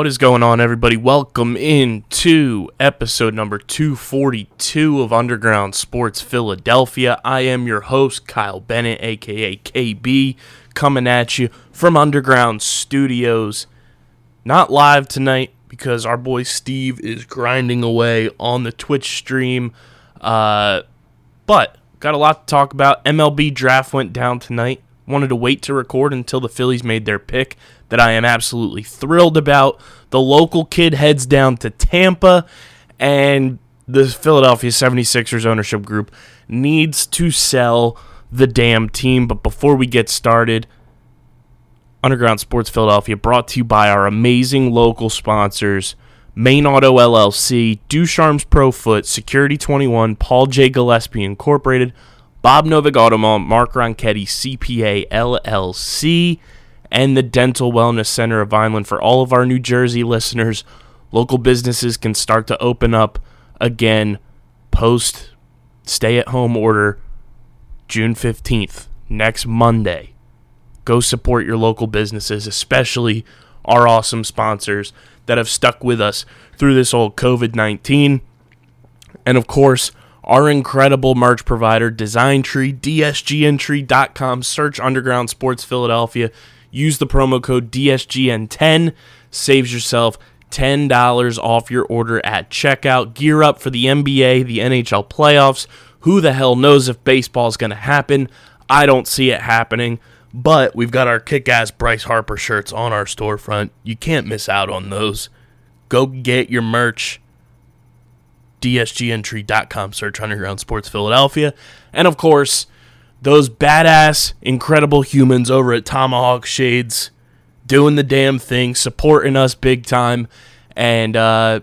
What is going on, everybody? Welcome into episode number 242 of Underground Sports Philadelphia. I am your host, Kyle Bennett, aka KB, coming at you from Underground Studios. Not live tonight because our boy Steve is grinding away on the Twitch stream. Uh, but got a lot to talk about. MLB draft went down tonight. Wanted to wait to record until the Phillies made their pick that I am absolutely thrilled about. The local kid heads down to Tampa and the Philadelphia 76ers ownership group needs to sell the damn team. But before we get started, Underground Sports Philadelphia brought to you by our amazing local sponsors Main Auto LLC, Ducharme's Pro Foot, Security 21, Paul J. Gillespie Incorporated, Bob Novik Automall, Mark Ronchetti, CPA LLC, and the Dental Wellness Center of Vineland. For all of our New Jersey listeners, local businesses can start to open up again post stay at home order June 15th, next Monday go support your local businesses, especially our awesome sponsors that have stuck with us through this whole COVID 19. And of course, our incredible merch provider, Design Tree, DSGNtree.com. Search Underground Sports Philadelphia. Use the promo code DSGN10. Saves yourself $10 off your order at checkout. Gear up for the NBA, the NHL playoffs. Who the hell knows if baseball is going to happen? I don't see it happening. But we've got our kick ass Bryce Harper shirts on our storefront. You can't miss out on those. Go get your merch. DSGNtree.com. Search Underground Sports Philadelphia. And of course, those badass, incredible humans over at Tomahawk Shades doing the damn thing, supporting us big time. And uh,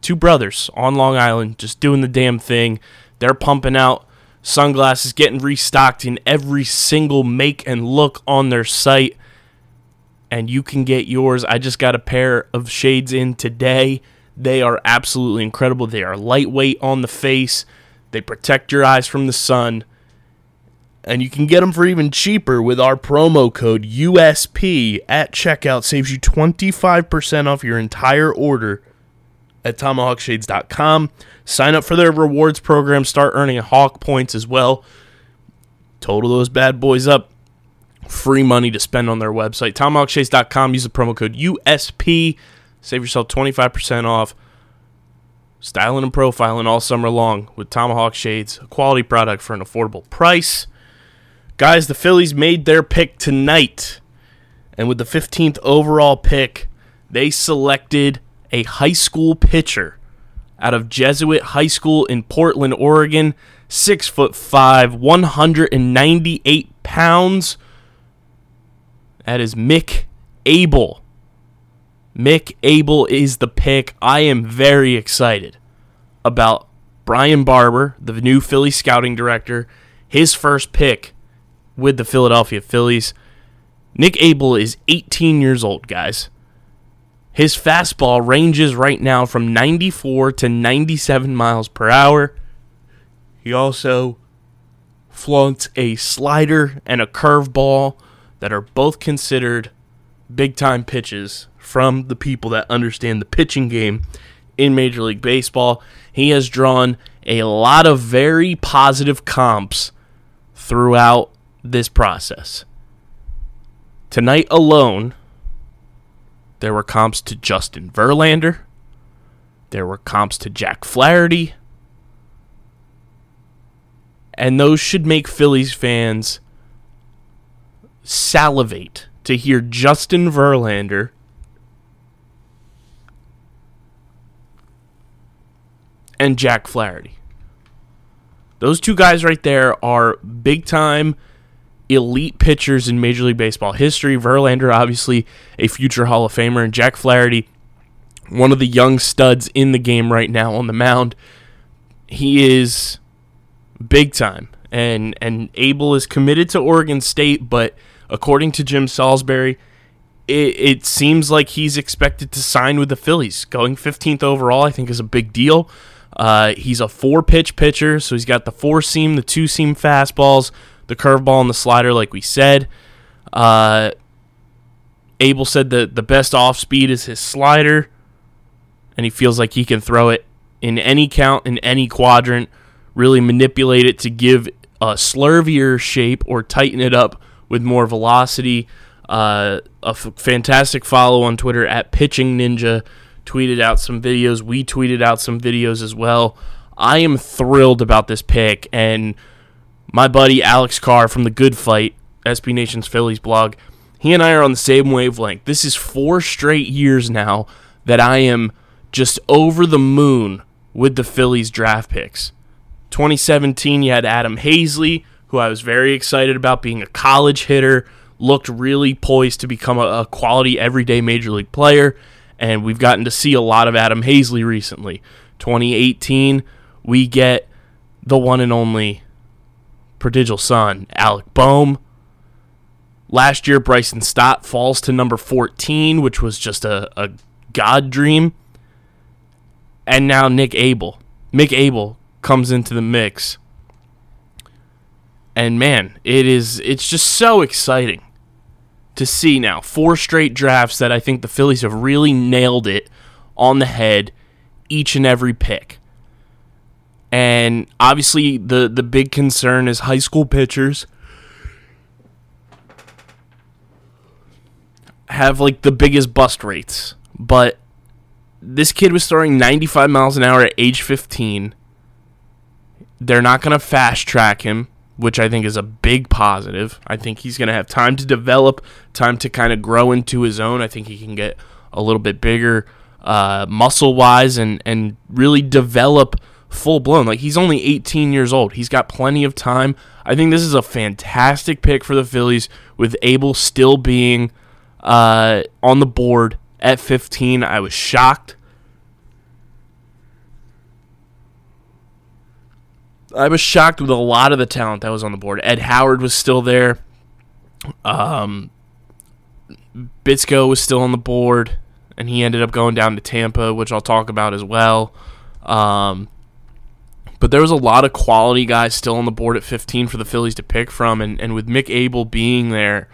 two brothers on Long Island just doing the damn thing. They're pumping out sunglasses, getting restocked in every single make and look on their site. And you can get yours. I just got a pair of shades in today. They are absolutely incredible. They are lightweight on the face, they protect your eyes from the sun. And you can get them for even cheaper with our promo code USP at checkout. Saves you 25% off your entire order at tomahawkshades.com. Sign up for their rewards program. Start earning Hawk points as well. Total those bad boys up. Free money to spend on their website. Tomahawkshades.com. Use the promo code USP. Save yourself 25% off. Styling and profiling all summer long with Tomahawk Shades, a quality product for an affordable price. Guys, the Phillies made their pick tonight. And with the 15th overall pick, they selected a high school pitcher out of Jesuit High School in Portland, Oregon. Six foot five, 198 pounds. That is Mick Abel. Mick Abel is the pick. I am very excited about Brian Barber, the new Philly scouting director, his first pick with the Philadelphia Phillies. Mick Abel is 18 years old, guys. His fastball ranges right now from 94 to 97 miles per hour. He also flaunts a slider and a curveball that are both considered big time pitches from the people that understand the pitching game in Major League Baseball. He has drawn a lot of very positive comps throughout this process. Tonight alone, there were comps to Justin Verlander. There were comps to Jack Flaherty. And those should make Phillies fans salivate to hear Justin Verlander and Jack Flaherty. Those two guys right there are big time elite pitchers in Major League Baseball history. Verlander, obviously, a future Hall of Famer, and Jack Flaherty, one of the young studs in the game right now on the mound. He is big time, and and Abel is committed to Oregon State, but according to Jim Salisbury, it, it seems like he's expected to sign with the Phillies. Going 15th overall, I think, is a big deal. Uh, he's a four pitch pitcher, so he's got the four seam, the two seam fastballs, the curveball, and the slider, like we said. Uh, Abel said that the best off speed is his slider, and he feels like he can throw it in any count, in any quadrant, really manipulate it to give a slurvier shape or tighten it up with more velocity. Uh, a f- fantastic follow on Twitter at Pitching Ninja tweeted out some videos. We tweeted out some videos as well. I am thrilled about this pick, and my buddy Alex Carr from the Good Phight, SB Nation's Phillies blog, he and I are on the same wavelength. This is four straight years now that I am just over the moon with the Phillies draft picks. 2017, you had Adam Haseley, who I was very excited about being a college hitter, looked really poised to become a, a quality everyday major league player, and we've gotten to see a lot of Adam Haseley recently. 2018, we get the one and only prodigal son, Alec Bohm. Last year, Bryson Stott falls to number 14, which was just a, a god dream. And now Nick Abel. Mick Abel comes into the mix. And man, it is it's just so exciting to see now four straight drafts that I think the Phillies have really nailed it on the head each and every pick. And obviously the the big concern is high school pitchers have like the biggest bust rates. But this kid was throwing 95 miles an hour at age 15. They're not going to fast track him, which I think is a big positive. I think he's going to have time to develop, time to kind of grow into his own. I think he can get a little bit bigger uh, muscle wise and, and really develop full blown. Like he's only 18 years old. He's got plenty of time. I think this is a fantastic pick for the Phillies with Abel still being uh, on the board at 15. I was shocked. I was shocked with a lot of the talent that was on the board. Ed Howard was still there. Um, Bitsko was still on the board, and he ended up going down to Tampa, which I'll talk about as well. Um, but there was a lot of quality guys still on the board at 15 for the Phillies to pick from, and, and with Mick Abel being there,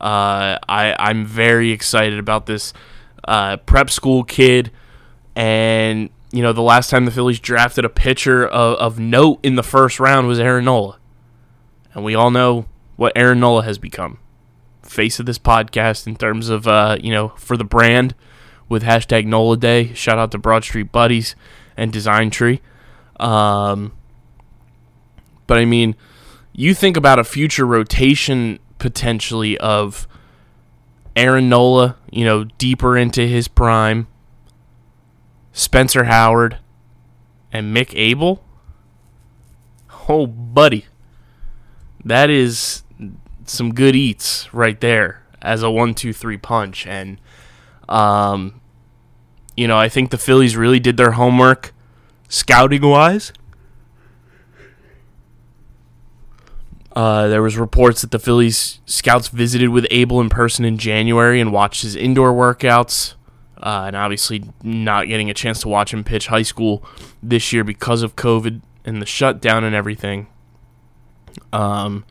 uh, I I'm very excited about this uh, prep school kid, and you know the last time the Phillies drafted a pitcher of, of note in the first round was Aaron Nola, and we all know what Aaron Nola has become, face of this podcast in terms of uh, you know for the brand with hashtag Nola Day. Shout out to Broad Street Buddies and Design Tree. Um, but I mean, you think about a future rotation potentially of Aaron Nola, you know, deeper into his prime, Spencer Howard, and Mick Abel. Oh, buddy. That is some good eats right there as a one, two, three punch. And, um, you know, I think the Phillies really did their homework scouting wise. Uh, there was reports that the Phillies scouts visited with Abel in person in January and watched his indoor workouts. Uh, and obviously, not getting a chance to watch him pitch high school this year because of COVID and the shutdown and everything. Um,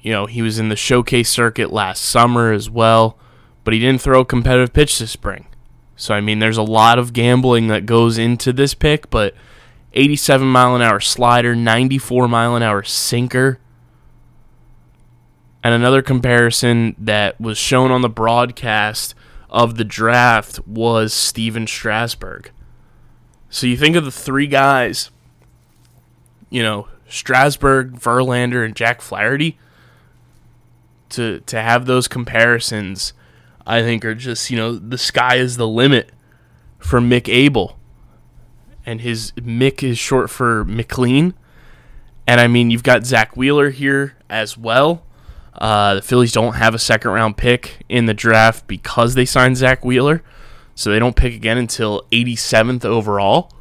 you know, he was in the showcase circuit last summer as well, but he didn't throw a competitive pitch this spring. So, I mean, there's a lot of gambling that goes into this pick, but 87 mile an hour slider, 94 mile an hour sinker. And another comparison that was shown on the broadcast of the draft was Stephen Strasburg. So you think of the three guys, you know, Strasburg, Verlander, and Jack Flaherty. To to have those comparisons, I think are just you know the sky is the limit for Mick Abel and his Mick is short for McLean. And I mean, you've got Zack Wheeler here as well. Uh, the Phillies don't have a second round pick in the draft because they signed Zack Wheeler. So they don't pick again until 87th overall.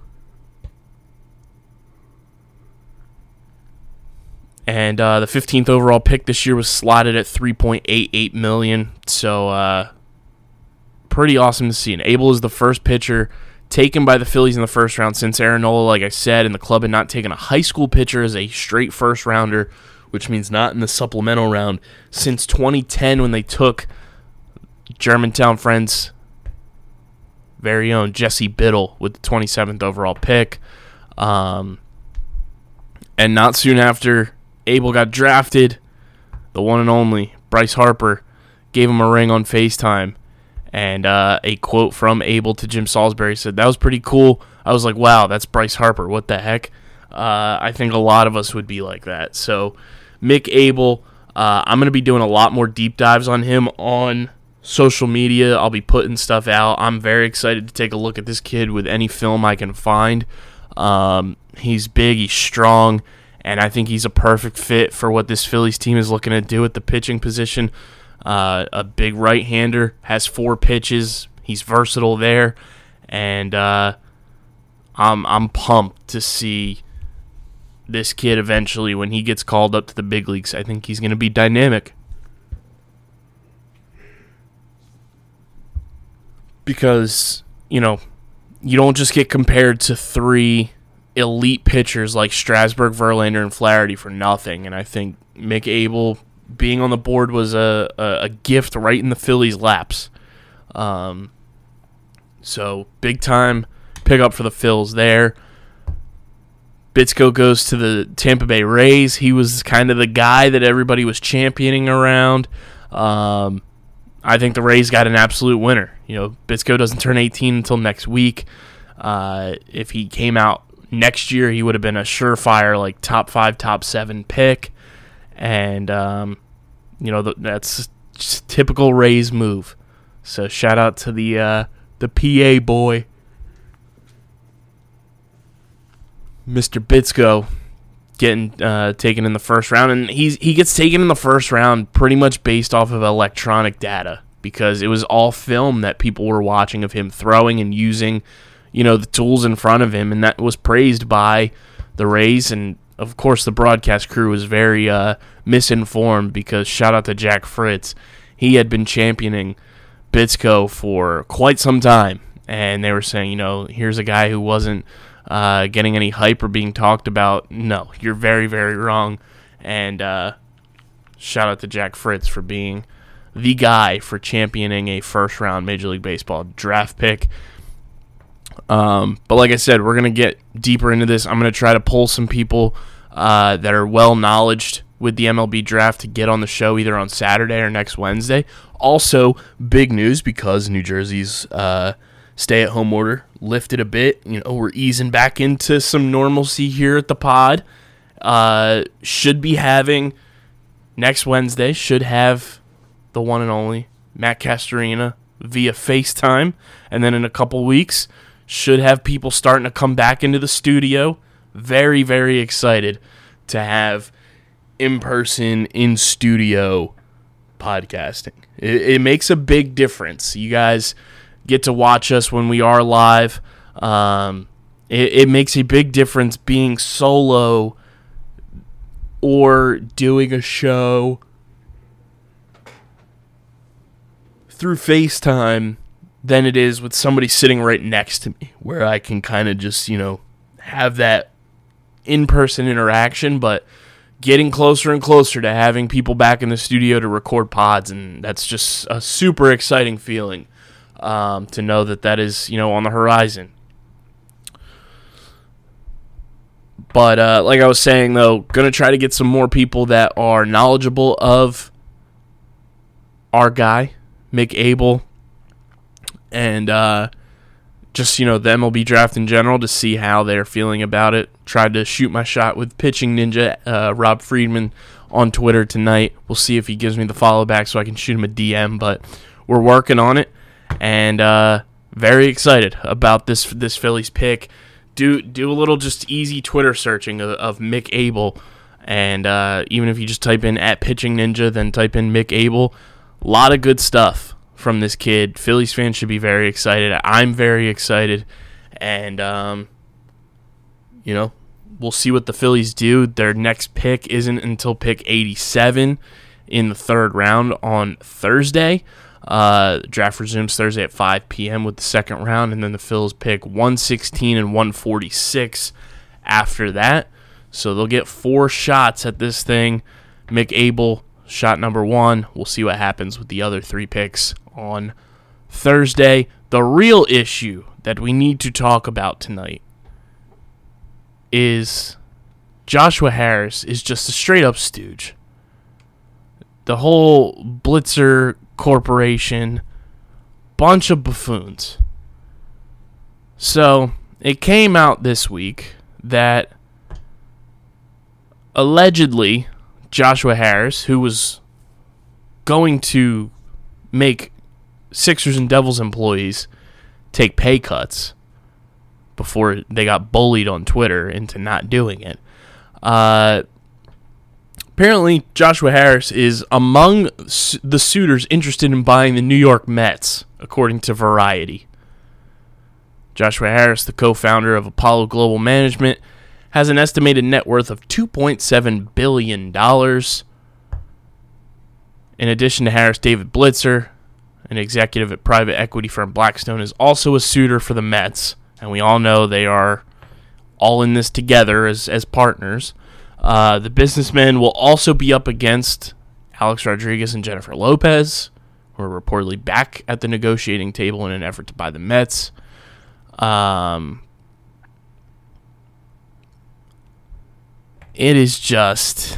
And uh, the 15th overall pick this year was slotted at 3.88 million. So uh, pretty awesome to see. And Abel is the first pitcher taken by the Phillies in the first round since Aaron Nola, like I said, and the club had not taken a high school pitcher as a straight first rounder, which means not in the supplemental round since 2010 when they took Germantown friends very own Jesse Biddle with the 27th overall pick. Um, and not soon after Abel got drafted, the one and only Bryce Harper gave him a ring on FaceTime. And uh, a quote from Abel to Jim Salisbury said, That was pretty cool. I was like, wow, that's Bryce Harper. What the heck? Uh, I think a lot of us would be like that. So, Mick Abel, uh, I'm going to be doing a lot more deep dives on him on social media. I'll be putting stuff out. I'm very excited to take a look at this kid with any film I can find. Um, he's big, he's strong, and I think he's a perfect fit for what this Phillies team is looking to do at the pitching position. Uh, a big right hander, has four pitches. He's versatile there, and uh, I'm I'm pumped to see this kid eventually when he gets called up to the big leagues. I think he's going to be dynamic. Because, you know, you don't just get compared to three elite pitchers like Strasburg, Verlander, and Flaherty for nothing. And I think Mick Abel being on the board was a, a, a gift right in the Phillies' laps. Um, so big time pickup for the Phils there. Bitsko goes to the Tampa Bay Rays. He was kind of the guy that everybody was championing around. Um, I think the Rays got an absolute winner. You know, Bitsko doesn't turn 18 until next week. Uh, if he came out next year, he would have been a surefire, like top five, top seven pick. And, um, you know, th- that's typical Rays move. So shout out to the uh, the PA boy, Mr. Bitsko, getting uh, taken in the first round, and he's he gets taken in the first round pretty much based off of electronic data because it was all film that people were watching of him throwing and using, you know, the tools in front of him, and that was praised by the Rays and. Of course, the broadcast crew was very uh, misinformed because shout out to Jack Fritz. He had been championing Bitsko for quite some time, and they were saying, you know, here's a guy who wasn't uh, getting any hype or being talked about. No, you're very, very wrong. And uh, shout out to Jack Fritz for being the guy for championing a first round Major League Baseball draft pick. Um, but like I said, we're gonna get deeper into this. I'm gonna try to pull some people uh, that are well knowledged with the MLB draft to get on the show either on Saturday or next Wednesday. Also, big news because New Jersey's uh, stay-at-home order lifted a bit. You know, we're easing back into some normalcy here at the pod. Uh, should be having next Wednesday. Should have the one and only Matt Castorina via FaceTime, and then in a couple weeks should have people starting to come back into the studio. Very, very excited to have in person, in studio podcasting. It, it makes a big difference. You guys get to watch us when we are live. Um, it, it makes a big difference being solo or doing a show through FaceTime than it is with somebody sitting right next to me where I can kind of just, you know, have that in person interaction, but getting closer and closer to having people back in the studio to record pods. And that's just a super exciting feeling um, to know that that is, you know, on the horizon. But uh, like I was saying, though, going to try to get some more people that are knowledgeable of our guy, Mick Abel, and uh, just you know the MLB draft in general to see how they're feeling about it. Tried to shoot my shot with pitching ninja uh, Rob Friedman on Twitter tonight. We'll see if he gives me the follow back so I can shoot him a DM. But we're working on it, and uh, very excited about this this Phillies pick. do do a little just easy Twitter searching of, of Mick Abel, and uh, even if you just type in at Pitching Ninja, then type in Mick Abel, a lot of good stuff from this kid. Phillies fans should be very excited. I'm very excited, and um, you know, we'll see what the Phillies do. Their next pick isn't until pick 87 in the third round on Thursday. Uh, draft resumes Thursday at 5 p.m. with the second round, and then the Phillies pick 116 and 146 after that. So they'll get four shots at this thing. Mick Abel, shot number one. We'll see what happens with the other three picks on Thursday. The real issue that we need to talk about tonight is Joshua Harris is just a straight up stooge. The whole Blitzer Corporation, bunch of buffoons. So it came out this week that allegedly Joshua Harris, who was going to make Sixers and Devils employees take pay cuts before they got bullied on Twitter into not doing it. Uh, apparently, Joshua Harris is among s- the suitors interested in buying the New York Mets, according to Variety. Joshua Harris, the co founder of Apollo Global Management, has an estimated net worth of $2.7 billion. In addition to Harris, David Blitzer, an executive at private equity firm Blackstone, is also a suitor for the Mets. And we all know they are all in this together as, as partners. Uh, the businessmen will also be up against Alex Rodriguez and Jennifer Lopez, who are reportedly back at the negotiating table in an effort to buy the Mets. Um, it is just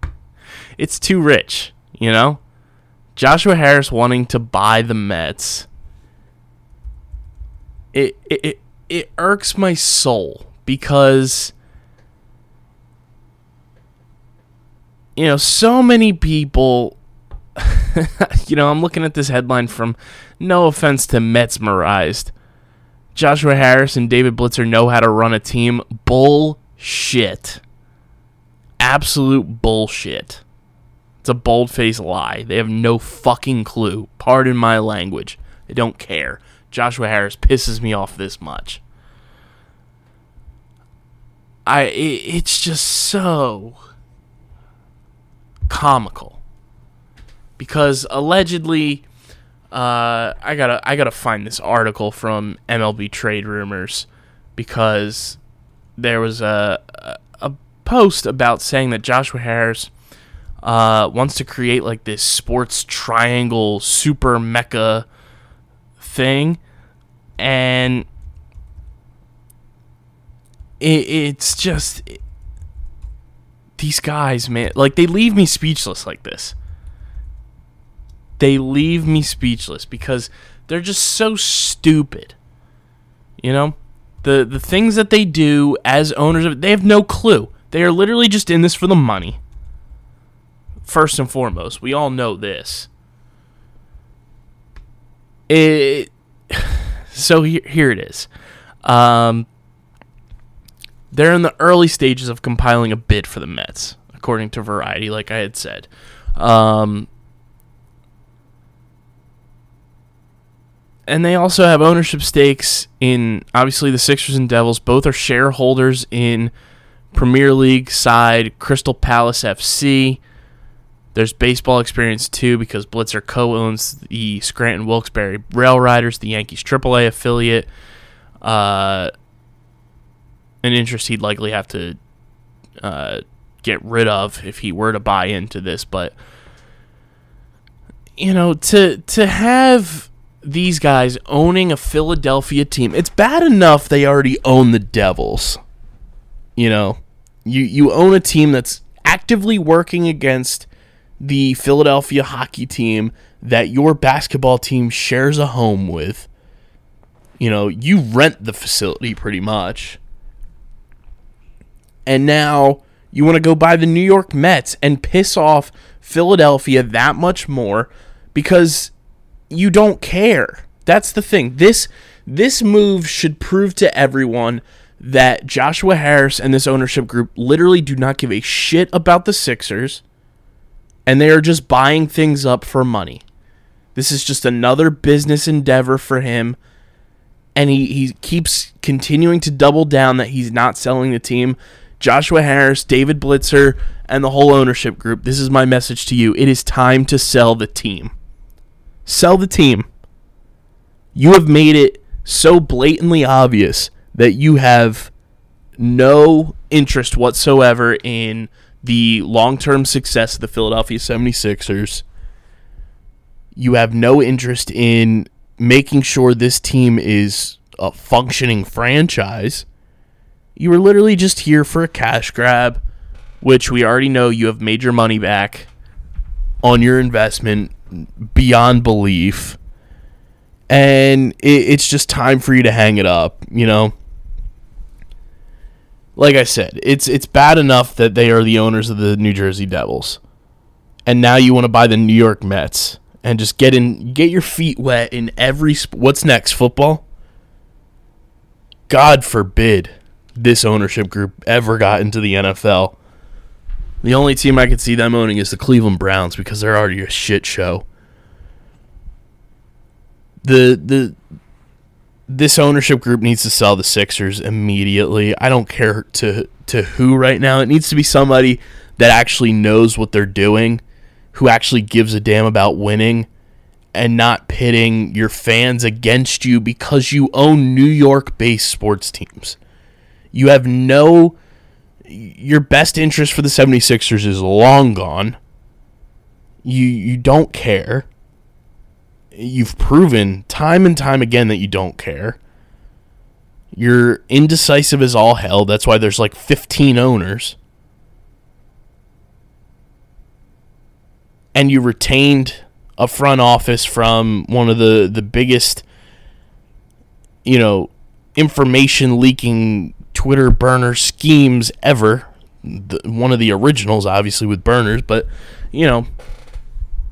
it's too rich, you know? Joshua Harris wanting to buy the Mets. It it it, it irks my soul because you know, so many people you know, I'm looking at this headline from no offense to Metsmerized. Joshua Harris and David Blitzer know how to run a team. Bullshit. Absolute bullshit. It's a bold faced lie. They have no fucking clue. Pardon my language. They don't care. Joshua Harris pisses me off this much. I it, it's just so comical because allegedly uh, I gotta I gotta find this article from MLB Trade Rumors because there was a a- a post about saying that Joshua Harris uh, wants to create like this sports triangle super mecha thing, and it, it's just these guys, man. Like they leave me speechless like this they leave me speechless because they're just so stupid. You know? The the things that they do as owners of they have no clue. They are literally just in this for the money. First and foremost, we all know this. It so here, here it is. Um, they're in the early stages of compiling a bid for the Mets, according to Variety, like I had said. Um, and they also have ownership stakes in obviously the Sixers and Devils. Both are shareholders in Premier League side Crystal Palace FC. There's baseball experience too because Blitzer co-owns the Scranton Wilkes-Barre Rail Riders, the Yankees AAA affiliate. Uh, an interest he'd likely have to uh, get rid of if he were to buy into this, but you know, to to have these guys owning a Philadelphia team, it's bad enough they already own the Devils. You know, you you own a team that's actively working against the Philadelphia hockey team that your basketball team shares a home with. You know, you rent the facility pretty much. And now you want to go buy the New York Mets and piss off Philadelphia that much more because you don't care. That's the thing. This This move should prove to everyone that Joshua Harris and this ownership group literally do not give a shit about the Sixers and they are just buying things up for money. This is just another business endeavor for him. And he, he keeps continuing to double down that he's not selling the team. Joshua Harris, David Blitzer, and the whole ownership group, this is my message to you. It is time to sell the team. Sell the team. You have made it so blatantly obvious that you have no interest whatsoever in the long term success of the Philadelphia 76ers. You have no interest in making sure this team is a functioning franchise. You were literally just here for a cash grab, which we already know you have made your money back on your investment beyond belief. And it, it's just time for you to hang it up, you know? Like I said, it's it's bad enough that they are the owners of the New Jersey Devils, and now you want to buy the New York Mets and just get in, get your feet wet in every. Sp- What's next? Football. God forbid this ownership group ever got into the NFL. The only team I could see them owning is the Cleveland Browns because they're already a shit show. The the this ownership group needs to sell the Sixers immediately. I don't care to to who right now. It needs to be somebody that actually knows what they're doing, who actually gives a damn about winning and not pitting your fans against you because you own New York-based sports teams. You have no your best interest for the 76ers is long gone. You you don't care you've proven time and time again that you don't care. You're indecisive as all hell. That's why there's like 15 owners. And you retained a front office from one of the, the biggest, you know, information leaking Twitter burner schemes ever. The, one of the originals, obviously, with burners, but, you know,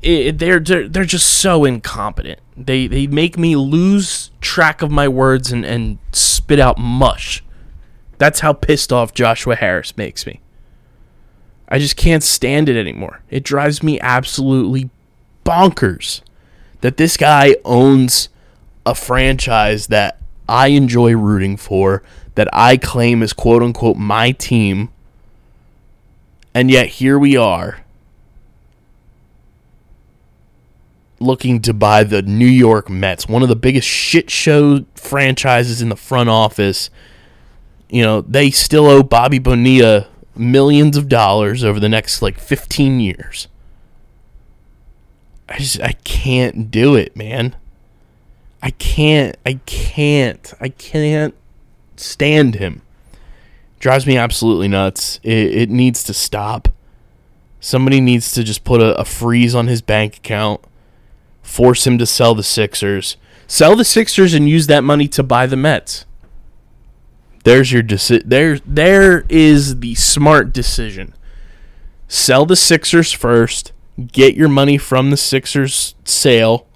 it, they're, they're they're just so incompetent. They they make me lose track of my words and, and spit out mush. That's how pissed off Joshua Harris makes me. I just can't stand it anymore. It drives me absolutely bonkers that this guy owns a franchise that I enjoy rooting for, that I claim is quote unquote my team. And yet here we are looking to buy the New York Mets, one of the biggest shit show franchises in the front office. You know, they still owe Bobby Bonilla millions of dollars over the next like 15 years. I just I can't do it, man. I can't I can't I can't stand him. Drives me absolutely nuts. It, it needs to stop. Somebody needs to just put a, a freeze on his bank account force him to sell the Sixers. Sell the Sixers and use that money to buy the Mets. There's your deci- there there is the smart decision. Sell the Sixers first, get your money from the Sixers sale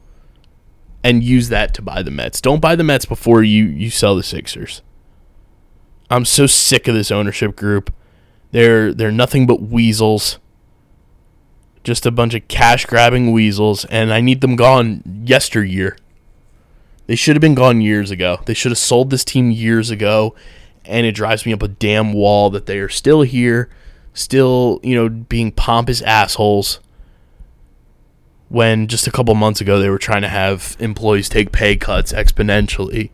and use that to buy the Mets. Don't buy the Mets before you you sell the Sixers. I'm so sick of this ownership group. They're they're nothing but weasels just a bunch of cash grabbing weasels, and I need them gone yesteryear. They should have been gone years ago. They should have sold this team years ago, and it drives me up a damn wall that they are still here, still, you know, being pompous assholes. When just a couple months ago they were trying to have employees take pay cuts exponentially.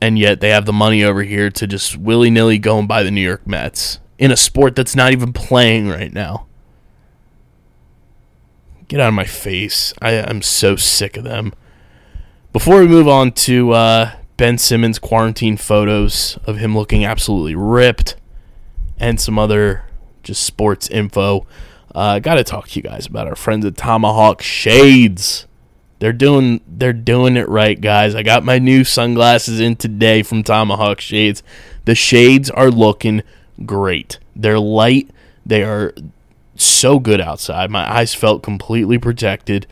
And yet they have the money over here to just willy nilly go and buy the New York Mets in a sport that's not even playing right now. Get out of my face. I, I'm so sick of them. Before we move on to uh, Ben Simmons' quarantine photos of him looking absolutely ripped and some other just sports info, I uh, got to talk to you guys about our friends at Tomahawk Shades. They're doing they're doing it right, guys. I got my new sunglasses in today from Tomahawk Shades. The shades are looking great. They're light. They are so good outside. My eyes felt completely protected.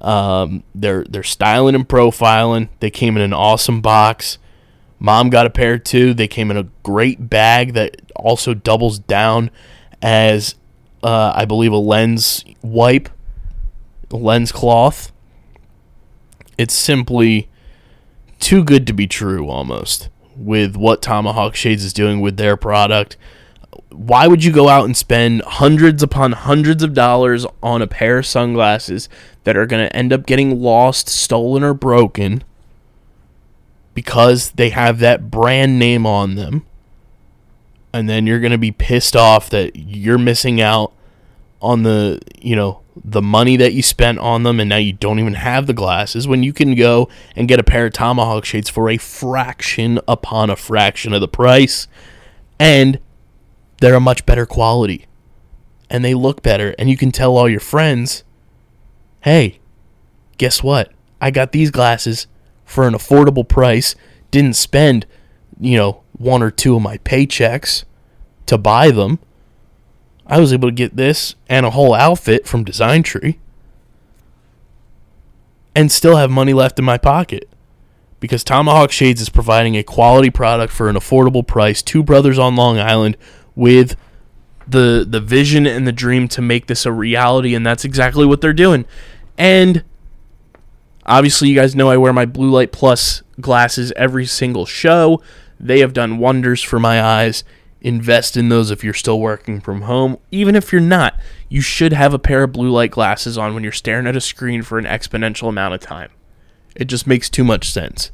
Um, they're they're styling and profiling. They came in an awesome box. Mom got a pair too. They came in a great bag that also doubles down as uh, I believe a lens wipe, lens cloth. It's simply too good to be true almost with what Tomahawk Shades is doing with their product. Why would you go out and spend hundreds upon hundreds of dollars on a pair of sunglasses that are going to end up getting lost, stolen, or broken because they have that brand name on them? And then you're going to be pissed off that you're missing out on the, you know, the money that you spent on them and now you don't even have the glasses when you can go and get a pair of tomahawk shades for a fraction upon a fraction of the price and they're a much better quality. And they look better and you can tell all your friends hey guess what? I got these glasses for an affordable price. Didn't spend you know one or two of my paychecks to buy them I was able to get this and a whole outfit from Design Tree and still have money left in my pocket because Tomahawk Shades is providing a quality product for an affordable price. Two brothers on Long Island with the the vision and the dream to make this a reality and that's exactly what they're doing. And obviously you guys know I wear my Blue Light Plus glasses every single show. They have done wonders for my eyes invest in those if you're still working from home. Even if you're not, you should have a pair of blue light glasses on when you're staring at a screen for an exponential amount of time. It just makes too much sense.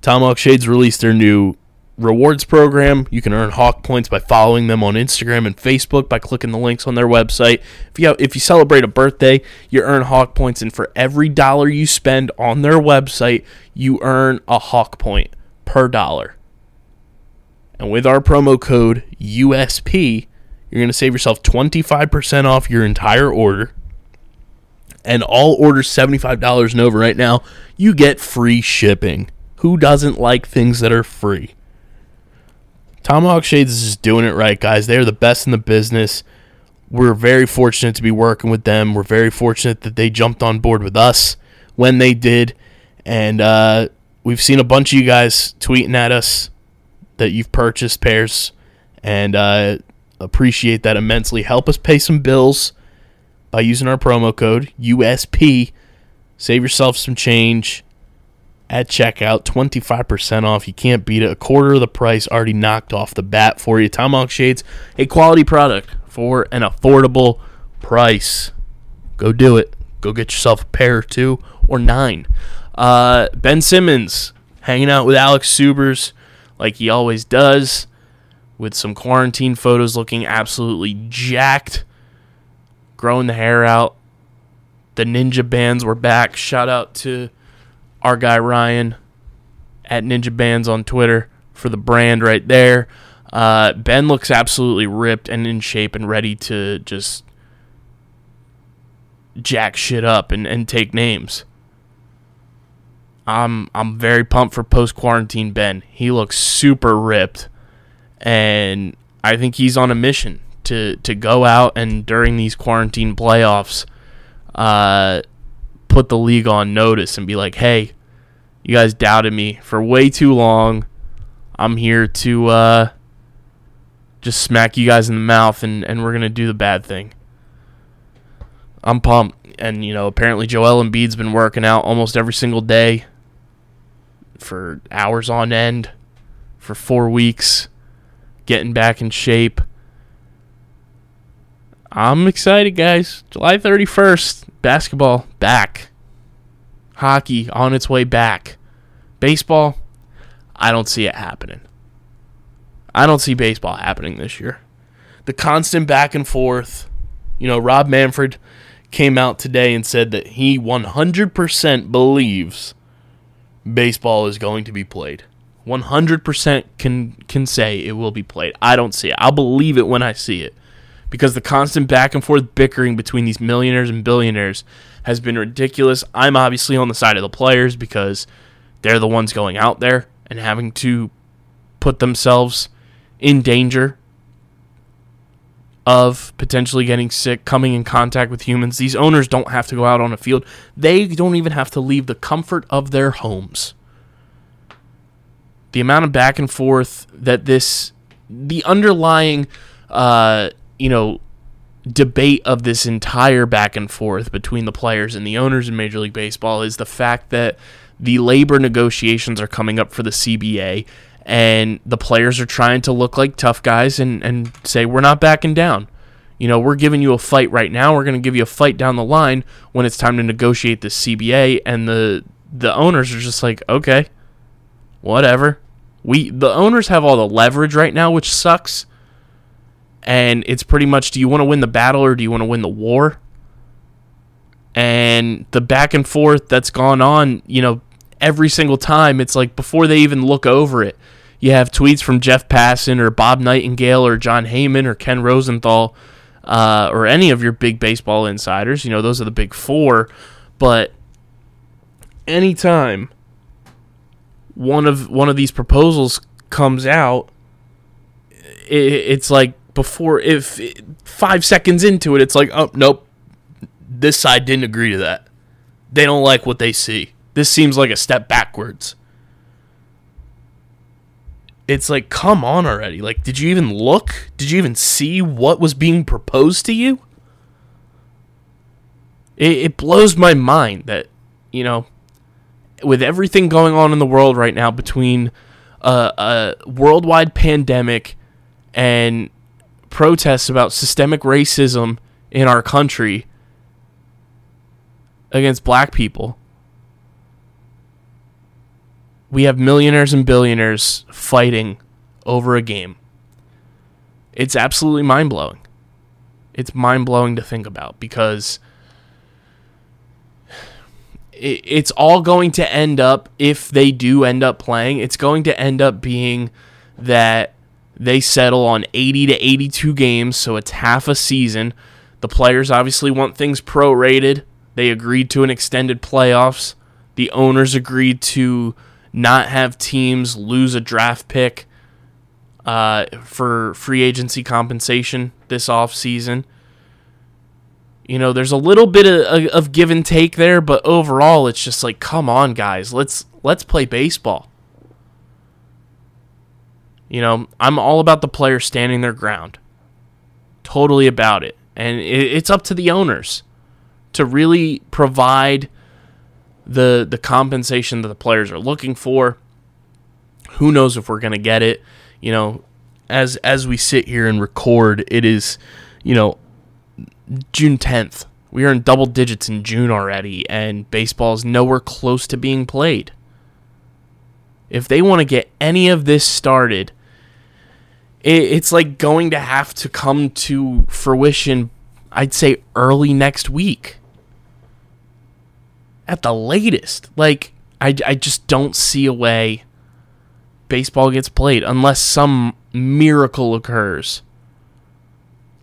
Tomahawk Shades released their new rewards program. You can earn Hawk points by following them on Instagram and Facebook by clicking the links on their website. If you have, if you celebrate a birthday, you earn Hawk points, and for every dollar you spend on their website, you earn a Hawk point per dollar. And with our promo code USP, you're going to save yourself 25% off your entire order. And all orders $75 and over right now, you get free shipping. Who doesn't like things that are free? Tomahawk Shades is doing it right, guys. They're the best in the business. We're very fortunate to be working with them. We're very fortunate that they jumped on board with us when they did. And uh, we've seen a bunch of you guys tweeting at us that you've purchased pairs and uh, appreciate that immensely. Help us pay some bills by using our promo code USP. Save yourself some change at checkout. 25% off. You can't beat it. A quarter of the price already knocked off the bat for you. Tomahawk Shades, a quality product for an affordable price. Go do it. Go get yourself a pair or two or nine. Uh, ben Simmons hanging out with Alex Subers like he always does, with some quarantine photos looking absolutely jacked, growing the hair out. The ninja bands were back. Shout out to our guy Ryan at Ninja Bands on Twitter for the brand right there. Uh, ben looks absolutely ripped and in shape and ready to just jack shit up and, and take names. I'm I'm very pumped for post quarantine Ben. He looks super ripped, and I think he's on a mission to to go out and during these quarantine playoffs, uh, put the league on notice and be like, hey, you guys doubted me for way too long. I'm here to uh, just smack you guys in the mouth, and and we're gonna do the bad thing. I'm pumped. And, you know, apparently Joel Embiid's been working out almost every single day for hours on end for four weeks, getting back in shape. I'm excited, guys. July 31st, basketball back. Hockey on its way back. Baseball, I don't see it happening. I don't see baseball happening this year. The constant back and forth. You know, Rob Manfred came out today and said that he 100% believes baseball is going to be played. 100% can can say it will be played. I don't see it. I'll believe it when I see it. Because the constant back and forth bickering between these millionaires and billionaires has been ridiculous. I'm obviously on the side of the players because they're the ones going out there and having to put themselves in danger of potentially getting sick, coming in contact with humans. These owners don't have to go out on a field. They don't even have to leave the comfort of their homes. The amount of back and forth that this, the underlying, uh, you know, debate of this entire back and forth between the players and the owners in Major League Baseball is the fact that the labor negotiations are coming up for the CBA and the players are trying to look like tough guys and, and say, we're not backing down. You know, we're giving you a fight right now. We're going to give you a fight down the line when it's time to negotiate the CBA. And the the owners are just like, okay, whatever. We the owners have all the leverage right now, which sucks and it's pretty much do you want to win the battle or do you want to win the war? And the back and forth that's gone on, you know, every single time, it's like before they even look over it, you have tweets from Jeff Passan or Bob Nightingale or Jon Heyman or Ken Rosenthal uh, or any of your big baseball insiders. You know, those are the big four. But anytime one of one of these proposals comes out, it, it's like before if five seconds into it, it's like, oh nope, this side didn't agree to that. They don't like what they see. This seems like a step backwards. It's like, come on already. Like, did you even look? Did you even see what was being proposed to you? It, it blows my mind that, you know, with everything going on in the world right now between a, a worldwide pandemic and protests about systemic racism in our country against black people. We have millionaires and billionaires fighting over a game. It's absolutely mind blowing. It's mind blowing to think about because it's all going to end up, if they do end up playing, it's going to end up being that they settle on 80 to 82 games, so it's half a season. The players obviously want things prorated. They agreed to an extended playoffs. The owners agreed to not have teams lose a draft pick uh, for free agency compensation this offseason. You know, there's a little bit of, of give and take there, but overall, it's just like, come on, guys, let's let's play baseball. You know, I'm all about the players standing their ground. Totally about it. And it's up to the owners to really provide the the compensation that the players are looking for. Who knows if we're going to get it? You know, as as we sit here and record, it is, you know, June 10th. We are in double digits in June already and baseball is nowhere close to being played. If they want to get any of this started, it's like going to have to come to fruition, I'd say early next week. At the latest. Like, I, I just don't see a way baseball gets played unless some miracle occurs.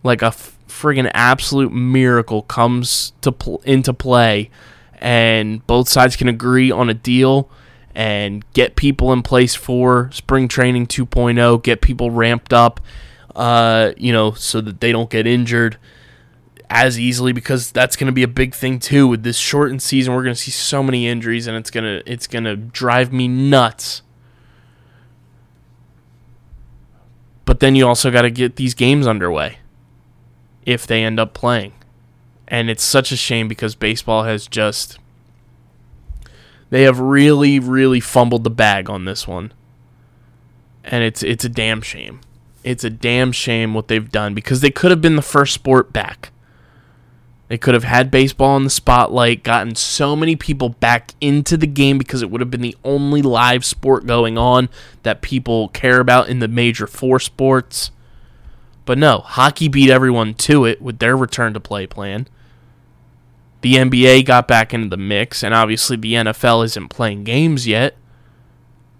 Like a friggin' absolute miracle comes to pl- into play and both sides can agree on a deal and get people in place for spring training 2.0, get people ramped up, uh, you know, so that they don't get injured as easily because that's going to be a big thing too with this shortened season. We're going to see so many injuries and it's going to it's to drive me nuts. But then you also got to get these games underway if they end up playing. And it's such a shame because baseball has just they have really, really fumbled the bag on this one. And it's it's a damn shame. It's a damn shame what they've done because they could have been the first sport back. They could have had baseball in the spotlight, gotten so many people back into the game because it would have been the only live sport going on that people care about in the major four sports. But no, hockey beat everyone to it with their return to play plan. The NBA got back into the mix, and obviously the NFL isn't playing games yet.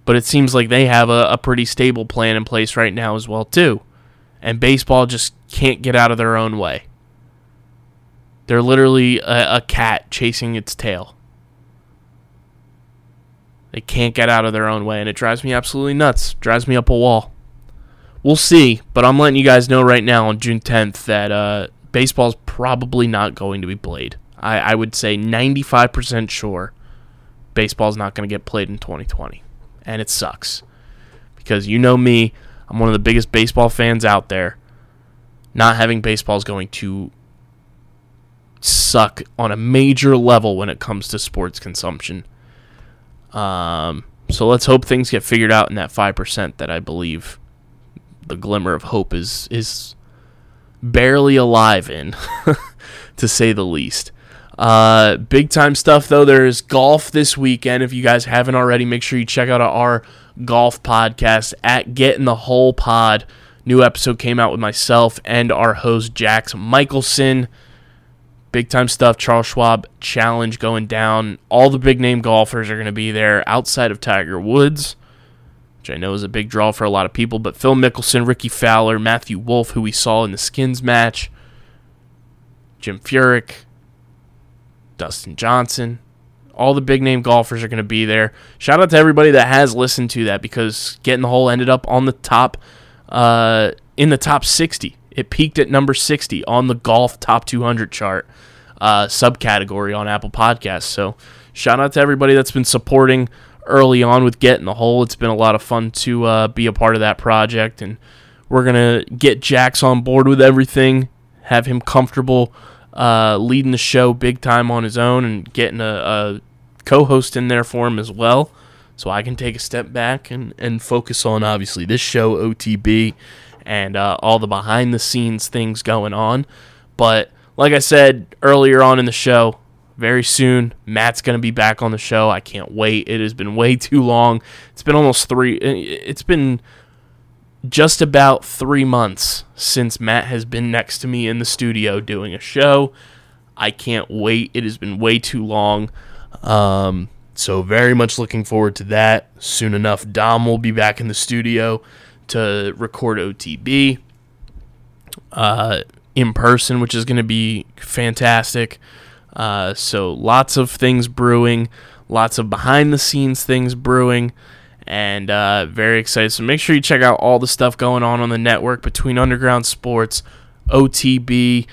But it seems like they have a, a pretty stable plan in place right now as well, too. And baseball just can't get out of their own way. They're literally a, a cat chasing its tail. They can't get out of their own way, and it drives me absolutely nuts. Drives me up a wall. we'll see. But I'm letting you guys know right now on June 10th that uh, baseball's probably not going to be played. I, I would say 95% sure baseball's not going to get played in 2020. And it sucks. Because you know me, I'm one of the biggest baseball fans out there. Not having baseball is going to suck on a major level when it comes to sports consumption. Um, so let's hope things get figured out in that 5% that I believe the glimmer of hope is is barely alive in, to say the least. Uh, big time stuff though. There's golf this weekend. If you guys haven't already, make sure you check out our golf podcast at Get in the Hole Pod. New episode came out with myself and our host Jax Michelson. Big time stuff. Charles Schwab challenge going down. All the big name golfers are going to be there outside of Tiger Woods, which I know is a big draw for a lot of people. But Phil Mickelson, Rickie Fowler, Matthew Wolff, who we saw in the Skins match, Jim Furyk, Dustin Johnson. All the big name golfers are going to be there. Shout out to everybody that has listened to that because Get in the Hole ended up on the top, uh, in the top 60. It peaked at number 60 on the golf top 200 chart uh, subcategory on Apple Podcasts. So shout out to everybody that's been supporting early on with Get in the Hole. It's been a lot of fun to uh, be a part of that project, and we're gonna get Jax on board with everything, have him comfortable uh, leading the show big time on his own, and getting a, a co-host in there for him as well. So I can take a step back and, and focus on obviously this show, OTB, and uh, all the behind the scenes things going on. But like I said earlier on in the show, very soon Matt's going to be back on the show. I can't wait. It has been way too long. It's been almost three. It's been just about three months since Matt has been next to me in the studio doing a show. I can't wait. It has been way too long. Um, so very much looking forward to that. Soon enough, Dom will be back in the studio to record OTB uh, in person, which is going to be fantastic. Uh, so lots of things brewing, lots of behind the scenes things brewing, and uh, very excited. So make sure you check out all the stuff going on on the network between Underground Sports, OTB,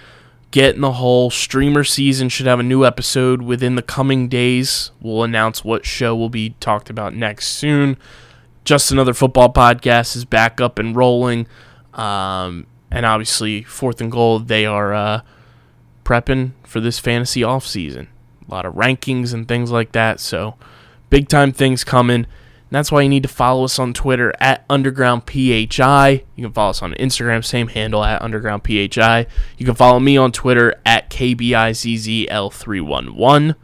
Get in the Hole. Streamer season should have a new episode within the coming days. We'll announce what show will be talked about next soon. Just Another Football Podcast is back up and rolling. Um, and obviously, fourth and goal, they are uh, prepping for this fantasy offseason. A lot of rankings and things like that. So, big time things coming. And that's why you need to follow us on Twitter at UndergroundPHI. You can follow us on Instagram, same handle at UndergroundPHI. You can follow me on Twitter at KBIZZL311.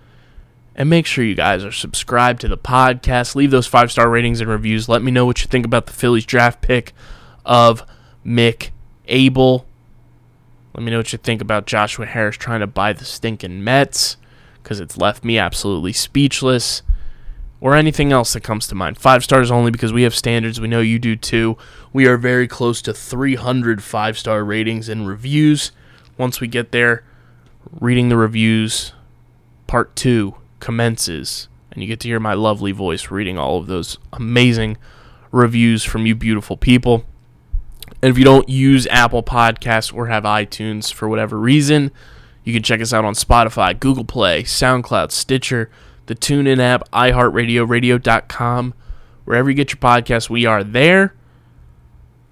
And make sure you guys are subscribed to the podcast. Leave those five star ratings and reviews. Let me know what you think about the Phillies draft pick of Mick Abel. Let me know what you think about Joshua Harris trying to buy the stinking Mets because it's left me absolutely speechless. Or anything else that comes to mind. Five stars only because we have standards. We know you do too. We are very close to 300 five star ratings and reviews. Once we get there, reading the reviews, part two commences. And you get to hear my lovely voice reading all of those amazing reviews from you beautiful people. And if you don't use Apple Podcasts or have iTunes for whatever reason, you can check us out on Spotify, Google Play, SoundCloud, Stitcher, the TuneIn app, iHeartRadio, radio.com. Wherever you get your podcasts, we are there.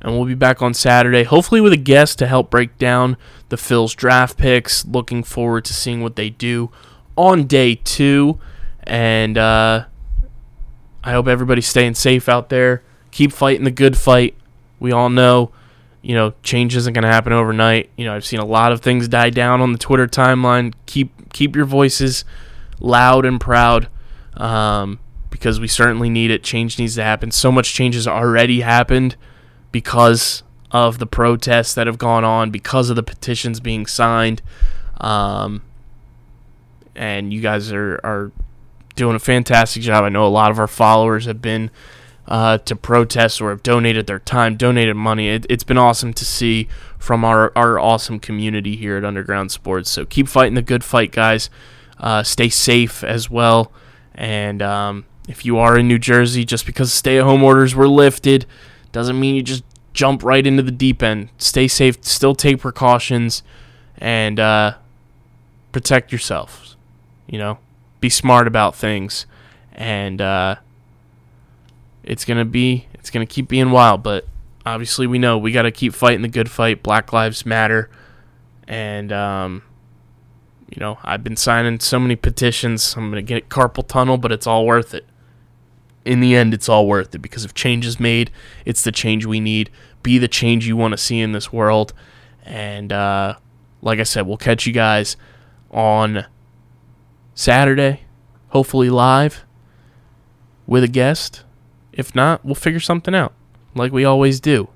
And we'll be back on Saturday, hopefully with a guest to help break down the Phil's draft picks. Looking forward to seeing what they do on day two. And uh, I hope everybody's staying safe out there. Keep fighting the good fight. We all know, you know, change isn't going to happen overnight. You know, I've seen a lot of things die down on the Twitter timeline. Keep keep your voices loud and proud um, because we certainly need it. Change needs to happen. So much change has already happened because of the protests that have gone on, because of the petitions being signed. Um, and you guys are, are doing a fantastic job. I know a lot of our followers have been uh, to protest or have donated their time, donated money. It, it's been awesome to see from our, our awesome community here at Underground Sports. So keep fighting the good fight, guys. Uh, stay safe as well. And um, if you are in New Jersey, just because stay at home orders were lifted, doesn't mean you just jump right into the deep end. Stay safe, still take precautions, and uh, protect yourselves. You know, be smart about things, and uh, it's gonna be it's gonna keep being wild. But obviously, we know we got to keep fighting the good fight. Black Lives Matter, and um, you know, I've been signing so many petitions. I'm gonna get carpal tunnel, but it's all worth it. In the end, it's all worth it because if change is made, it's the change we need. Be the change you want to see in this world, and uh, like I said, we'll catch you guys on Saturday, hopefully live with a guest. If not, we'll figure something out, like we always do.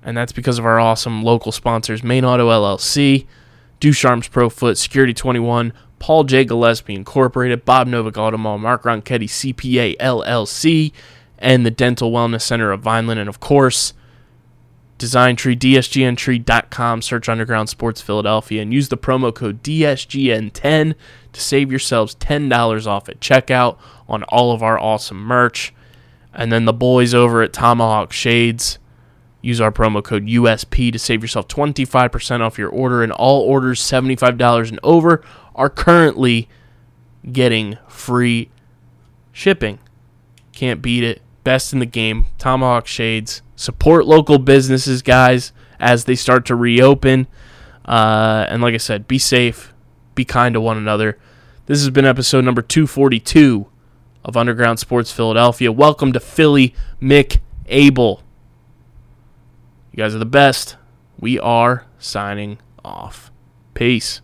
And that's because of our awesome local sponsors, Main Auto LLC, Ducharme's Pro Foot, Security 21, Paul J. Gillespie Incorporated, Bob Novak Automall, Mark Ronchetti CPA LLC, and the Dental Wellness Center of Vineland. And of course, Design Tree, DSGNtree.com, search Underground Sports Philadelphia, and use the promo code DSGN10 to save yourselves $10 off at checkout on all of our awesome merch. And then the boys over at Tomahawk Shades, use our promo code USP to save yourself 25% off your order, and all orders $75 and over are currently getting free shipping. Can't beat it. Best in the game. Tomahawk Shades. Support local businesses, guys, as they start to reopen. Uh, and like I said, be safe. Be kind to one another. This has been episode number 242 of Underground Sports Philadelphia. Welcome to Philly, Mick Abel. You guys are the best. We are signing off. Peace.